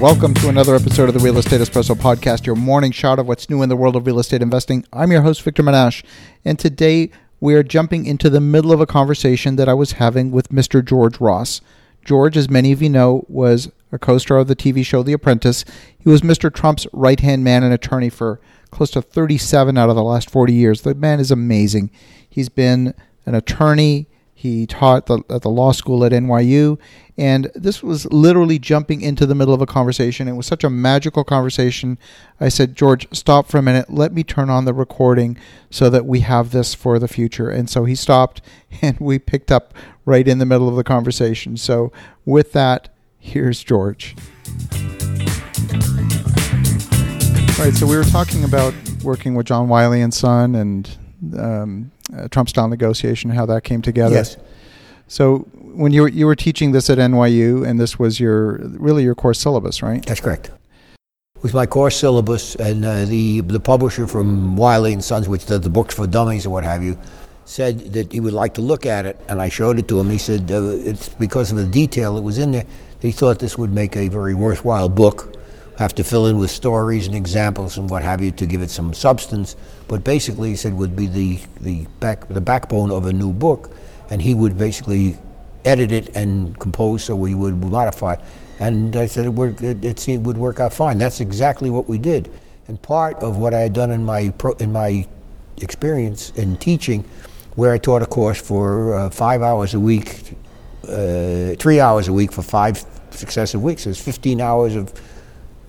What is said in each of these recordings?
Welcome to another episode of the Real Estate Espresso Podcast, your morning shot of what's new in the world of real estate investing. I'm your host, Victor Menasce, and today we are jumping into the middle of a conversation that I was having with Mr. George Ross. George, as many of you know, was a co star of the TV show The Apprentice. He was Mr. Trump's right hand man and attorney for close to 37 out of the last 40 years. The man is amazing. He's been an attorney, he taught the, at the law school at NYU, and this was literally jumping into the middle of a conversation. It was such a magical conversation. I said, George, stop for a minute. Let me turn on the recording so that we have this for the future. And so he stopped, and we picked up right in the middle of the conversation. So, with that, here's George. All right, so we were talking about working with John Wiley and Son and um, uh, Trump style negotiation, how that came together. Yes. So when you were, you were teaching this at NYU, and this was your really your course syllabus, right? That's correct. It was my course syllabus, and uh, the the publisher from Wiley and Sons, which does the books for dummies or what have you, said that he would like to look at it, and I showed it to him. He said uh, it's because of the detail that was in there. He thought this would make a very worthwhile book. Have to fill in with stories and examples and what have you to give it some substance. But basically, he said would be the the back the backbone of a new book, and he would basically edit it and compose so we would modify. And I said it, worked, it, it, would work out fine. That's exactly what we did. And part of what I had done in my pro, in my experience in teaching, where I taught a course for uh, five hours a week, uh, three hours a week for five successive weeks. It was 15 hours of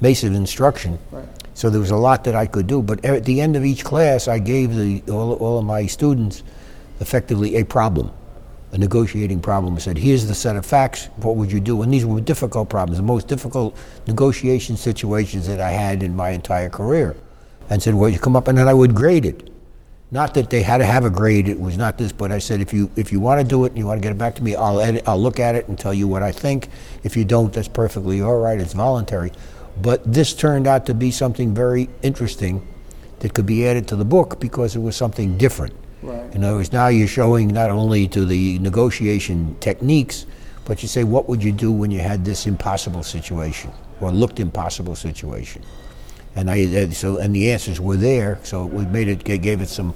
basic instruction. Right. So there was a lot that I could do. But at the end of each class, I gave the, all, all of my students effectively a problem a negotiating problem and said, here's the set of facts, what would you do? And these were difficult problems, the most difficult negotiation situations that I had in my entire career. And said, well, you come up, and then I would grade it. Not that they had to have a grade, it was not this, but I said, if you, if you want to do it and you want to get it back to me, I'll, edit, I'll look at it and tell you what I think. If you don't, that's perfectly all right, it's voluntary. But this turned out to be something very interesting that could be added to the book because it was something different. Right. In other words, now you're showing not only to the negotiation techniques, but you say, what would you do when you had this impossible situation or looked impossible situation? And I so and the answers were there, so we made it gave it some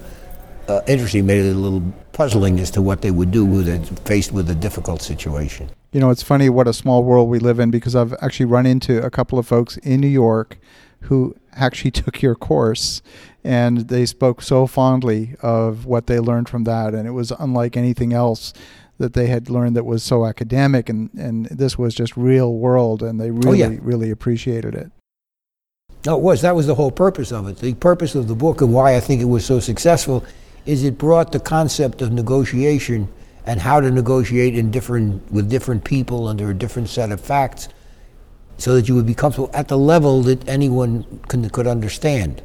uh, interesting, made it a little puzzling as to what they would do with it faced with a difficult situation. You know, it's funny what a small world we live in because I've actually run into a couple of folks in New York who actually took your course and they spoke so fondly of what they learned from that. And it was unlike anything else that they had learned that was so academic and, and this was just real world and they oh, really oh, yeah. really appreciated it. No it was. That was the whole purpose of it. The purpose of the book and why i think it was so successful is it brought the concept of negotiation and how to negotiate in different with different people under a different set of facts so that you would be comfortable at the level that anyone can, could understand.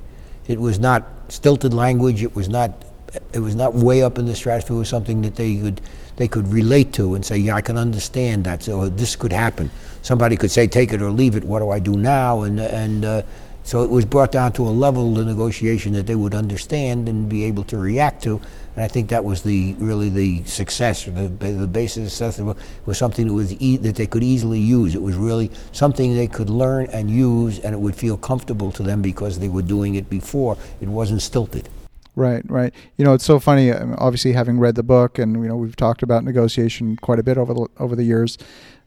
It was not stilted language. It was not. It was not way up in the stratosphere. It was something that they could they could relate to and say, "Yeah, I can understand that. So this could happen." Somebody could say, "Take it or leave it. What do I do now?" And and uh, so it was brought down to a level of negotiation that they would understand and be able to react to. And I think that was the really the success, the, the basis of success was something that was e- that they could easily use. It was really something they could learn and use, and it would feel comfortable to them because they were doing it before. It wasn't stilted. Right, right. You know, it's so funny. Obviously, having read the book, and you know, we've talked about negotiation quite a bit over the over the years.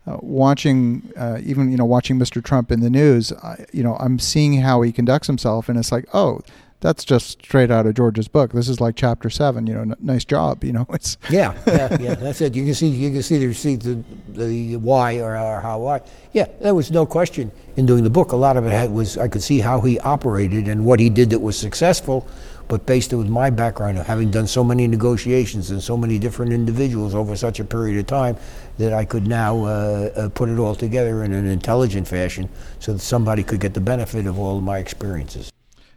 Uh, watching, uh, even you know, watching Mr. Trump in the news, I, you know, I'm seeing how he conducts himself, and it's like, oh, that's just straight out of George's book. This is like chapter seven. You know, n- nice job. You know, it's yeah, yeah, yeah. That's it. You can see, you can see the see the, the why or, or how why. Yeah, there was no question in doing the book. A lot of it had, was I could see how he operated and what he did that was successful. But based on my background of having done so many negotiations and so many different individuals over such a period of time, that I could now uh, uh, put it all together in an intelligent fashion, so that somebody could get the benefit of all of my experiences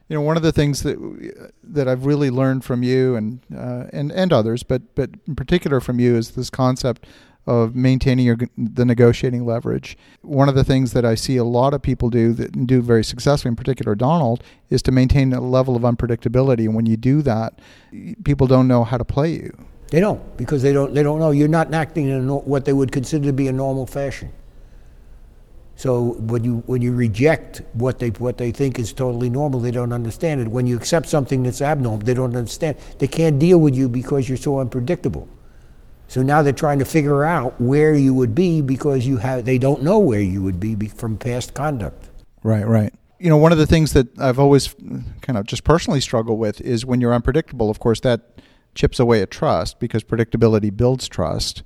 you know one of the things that that I've really learned from you and uh, and and others, but but in particular from you is this concept of maintaining your the negotiating leverage. One of the things that I see a lot of people do that do very successfully, in particular Donald, is to maintain a level of unpredictability. And when you do that, people don't know how to play you. They don't because they don't they don't know you're not acting in what they would consider to be a normal fashion. So when you when you reject what they what they think is totally normal, they don't understand it. When you accept something that's abnormal, they don't understand. They can't deal with you because you're so unpredictable. So now they're trying to figure out where you would be because you have they don't know where you would be from past conduct. Right, right. You know, one of the things that I've always kind of just personally struggled with is when you're unpredictable, of course, that chips away at trust because predictability builds trust.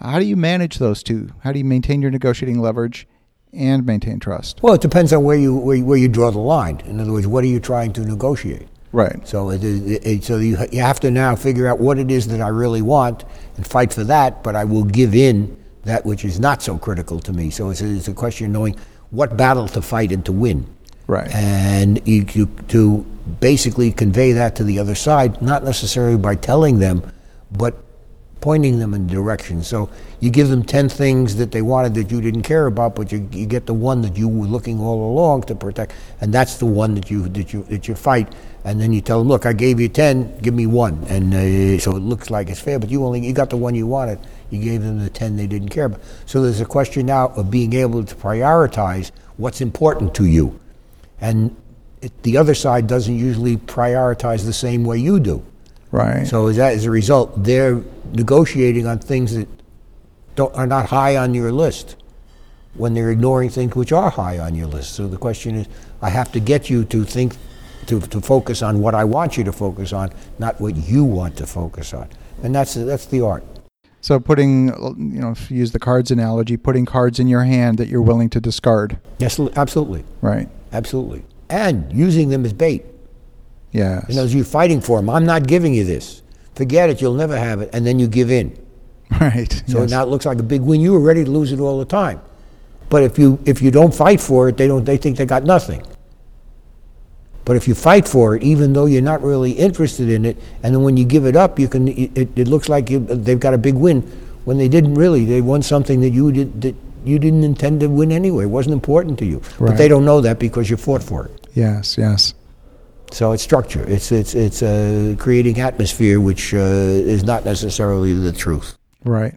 How do you manage those two? How do you maintain your negotiating leverage and maintain trust? Well, it depends on where you where, you- where you draw the line. In other words, what are you trying to negotiate? Right. So it, it, it, so you, you have to now figure out what it is that I really want and fight for that, but I will give in that which is not so critical to me. So it's a, it's a question of knowing what battle to fight and to win. Right. And you, you, to basically convey that to the other side, not necessarily by telling them, but pointing them in direction. So you give them 10 things that they wanted that you didn't care about, but you, you get the one that you were looking all along to protect, and that's the one that you, that you, that you fight. And then you tell them, look, I gave you 10, give me one. And uh, so it looks like it's fair, but you only, you got the one you wanted. You gave them the 10 they didn't care about. So there's a question now of being able to prioritize what's important to you. And it, the other side doesn't usually prioritize the same way you do. Right. So as, that, as a result, they're negotiating on things that don't, are not high on your list when they're ignoring things which are high on your list. So the question is, I have to get you to think, to, to focus on what I want you to focus on, not what you want to focus on. And that's, that's the art. So putting, you know, if you use the cards analogy, putting cards in your hand that you're willing to discard. Yes, absolutely. Right. Absolutely. And using them as bait. Yes. You know, as you're fighting for them, I'm not giving you this. Forget it, you'll never have it. And then you give in. Right. So yes. now it looks like a big win. You were ready to lose it all the time. But if you if you don't fight for it, they don't they think they got nothing. But if you fight for it, even though you're not really interested in it, and then when you give it up, you can it, it looks like you, they've got a big win when they didn't really. They won something that you did that you didn't intend to win anyway. It wasn't important to you. But they don't know that because you fought for it. yes. Yes. So it's structure. It's it's it's uh, creating atmosphere, which uh, is not necessarily the truth. Right.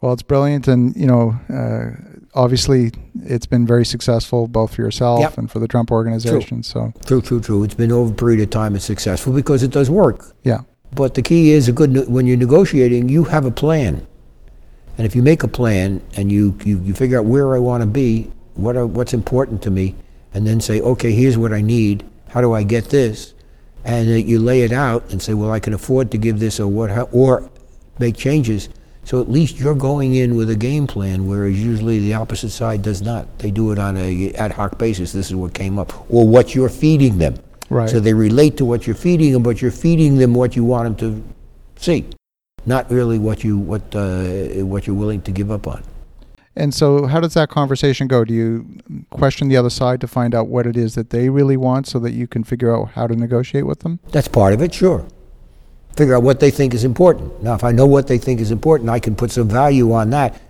Well, it's brilliant, and you know, uh, obviously, it's been very successful both for yourself Yep. and for the Trump organization. So, True, true, true. It's been over a period of time. It's successful because it does work. yeah. But the key is a good when you're negotiating, you have a plan, and if you make a plan and you you, you figure out where I want to be, what are, what's important to me, and then say, okay, here's what I need. How do I get this? And uh, you lay it out and say, well, I can afford to give this or what, how, or make changes. So at least you're going in with a game plan, whereas usually the opposite side does not. They do it on a ad hoc basis. This is what came up, or what you're feeding them. Right. So they relate to what you're feeding them, but you're feeding them what you want them to see, not really what you what uh, what you're willing to give up on. And so, how does that conversation go? Do you question the other side to find out what it is that they really want, so that you can figure out how to negotiate with them? That's part of it, sure. Figure out what they think is important. Now, if I know what they think is important, I can put some value on that.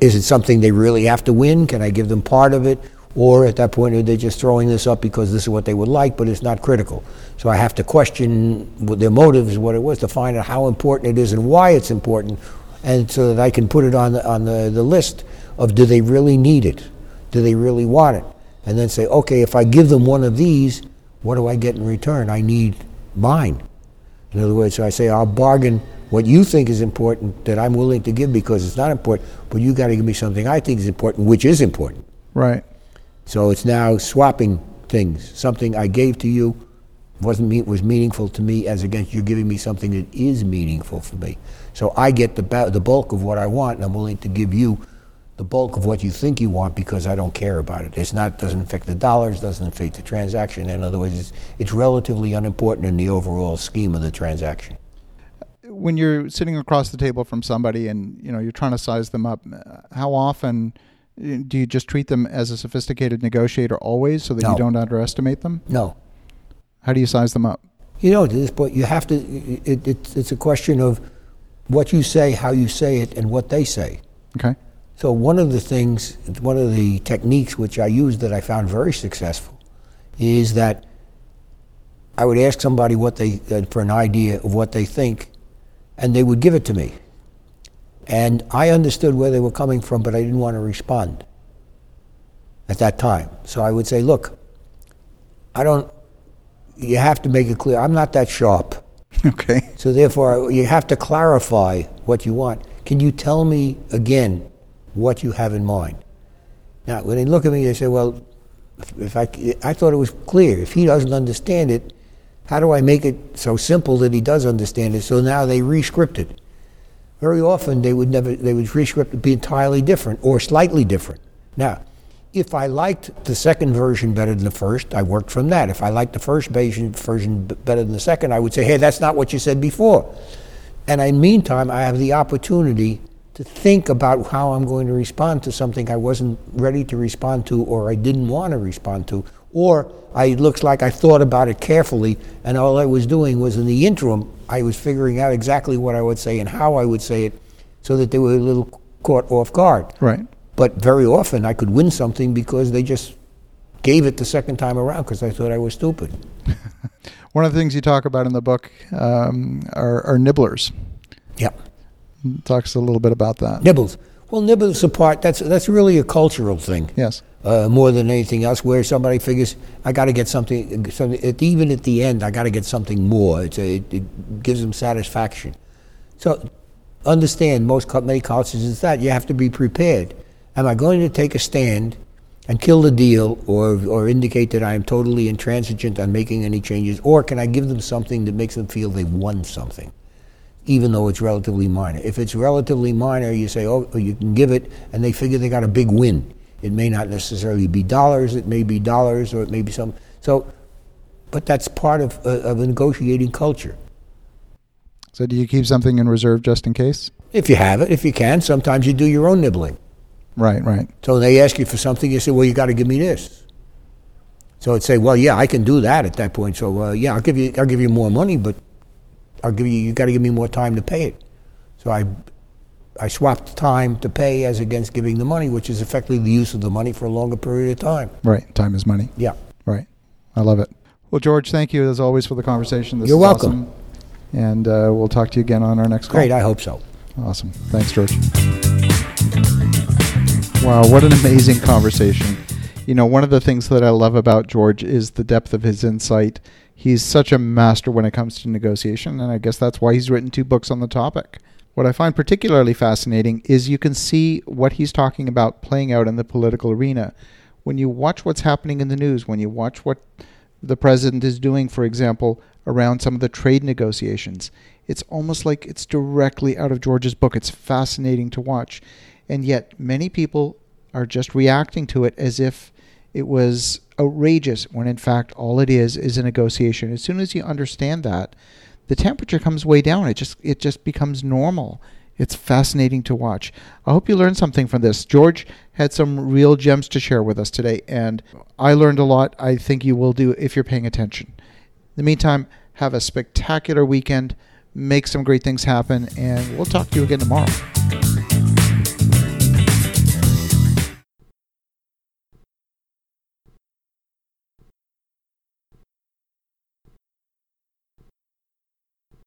Is it something they really have to win? Can I give them part of it? Or at that point, are they just throwing this up because this is what they would like, but it's not critical? So I have to question their motives, what it was, to find out how important it is and why it's important, and so that I can put it on the, on the, the list of do they really need it? Do they really want it? And then say, okay, if I give them one of these, what do I get in return? I need mine. In other words, so I say, I'll bargain what you think is important that I'm willing to give because it's not important, but you got to give me something I think is important, which is important. Right. So it's now swapping things. Something I gave to you wasn't me, was meaningful to me as against you giving me something that is meaningful for me. So I get the ba- the bulk of what I want, and I'm willing to give you the bulk of what you think you want because I don't care about it. It's not doesn't affect the dollars, doesn't affect the transaction. In other words, it's, it's relatively unimportant in the overall scheme of the transaction. When you're sitting across the table from somebody and you know you're trying to size them up, how often uh, do you just treat them as a sophisticated negotiator always, so that No. you don't underestimate them? No, How do you size them up? You know at this, but you have to. It, it, it's a question of what you say, how you say it, and what they say. Okay. So one of the things, one of the techniques which I used that I found very successful, is that I would ask somebody what they uh, for an idea of what they think, and they would give it to me. And I understood where they were coming from, but I didn't want to respond. at that time. So I would say, look, I don't. You have to make it clear. I'm not that sharp. Okay. So therefore, you have to clarify what you want. Can you tell me again what you have in mind? Now, when they look at me, they say, "Well, if I, I thought it was clear. If he doesn't understand it, how do I make it so simple that he does understand it?" So now they re-script it. Very often, they would never they would re-script it be entirely different or slightly different. Now, if I liked the second version better than the first, I worked from that. If I liked the first version, version better than the second, I would say, hey, that's not what you said before. And in the meantime, I have the opportunity to think about how I'm going to respond to something I wasn't ready to respond to or I didn't want to respond to. Or I, it looks like I thought about it carefully, and all I was doing was in the interim, I was figuring out exactly what I would say and how I would say it so that they were a little caught off guard. Right. But very often I could win something because they just gave it the second time around because I thought I was stupid. One of the things you talk about in the book um, are, are nibblers. Yeah. Talks a little bit about that. Nibbles. Well, nibbles apart. That's that's really a cultural thing. Yes. Uh, more than anything else, where somebody figures I got to get something, something. At, even at the end, I got to get something more. It's a, it, it gives them satisfaction. So, understand most many cultures is that you have to be prepared. Am I going to take a stand and kill the deal or, or indicate that I am totally intransigent on making any changes? Or can I give them something that makes them feel they won something, even though it's relatively minor? If it's relatively minor, you say, oh, you can give it, and they figure they got a big win. It may not necessarily be dollars, it may be dollars, or it may be some. So, but that's part of, uh, of a negotiating culture. So do you keep something in reserve just in case? If you have it, if you can, sometimes you do your own nibbling. Right, right. So they ask you for something, you say, well, you got to give me this. So I'd say, well, yeah, I can do that at that point. So uh, yeah, I'll give you, I'll give you more money, but I'll give you, you got to give me more time to pay it. So I, I swapped time to pay as against giving the money, which is effectively the use of the money for a longer period of time. Right. Time is money. Yeah. Right. I love it. Well, George, thank you as always for the conversation. This You're is welcome. awesome. And uh, we'll talk to you again on our next call. Great, I hope so. Awesome. Thanks, George. Wow, what an amazing conversation. You know, one of the things that I love about George is the depth of his insight. He's such a master when it comes to negotiation, and I guess that's why he's written two books on the topic. What I find particularly fascinating is you can see what he's talking about playing out in the political arena. When you watch what's happening in the news, when you watch what the president is doing, for example, around some of the trade negotiations, it's almost like it's directly out of George's book. It's fascinating to watch. And yet, many people are just reacting to it as if it was outrageous, when in fact, all it is is a negotiation. As soon as you understand that, the temperature comes way down. It just it just becomes normal. It's fascinating to watch. I hope you learned something from this. George had some real gems to share with us today, and I learned a lot. I think you will do if you're paying attention. In the meantime, have a spectacular weekend, make some great things happen, and we'll talk to you again tomorrow.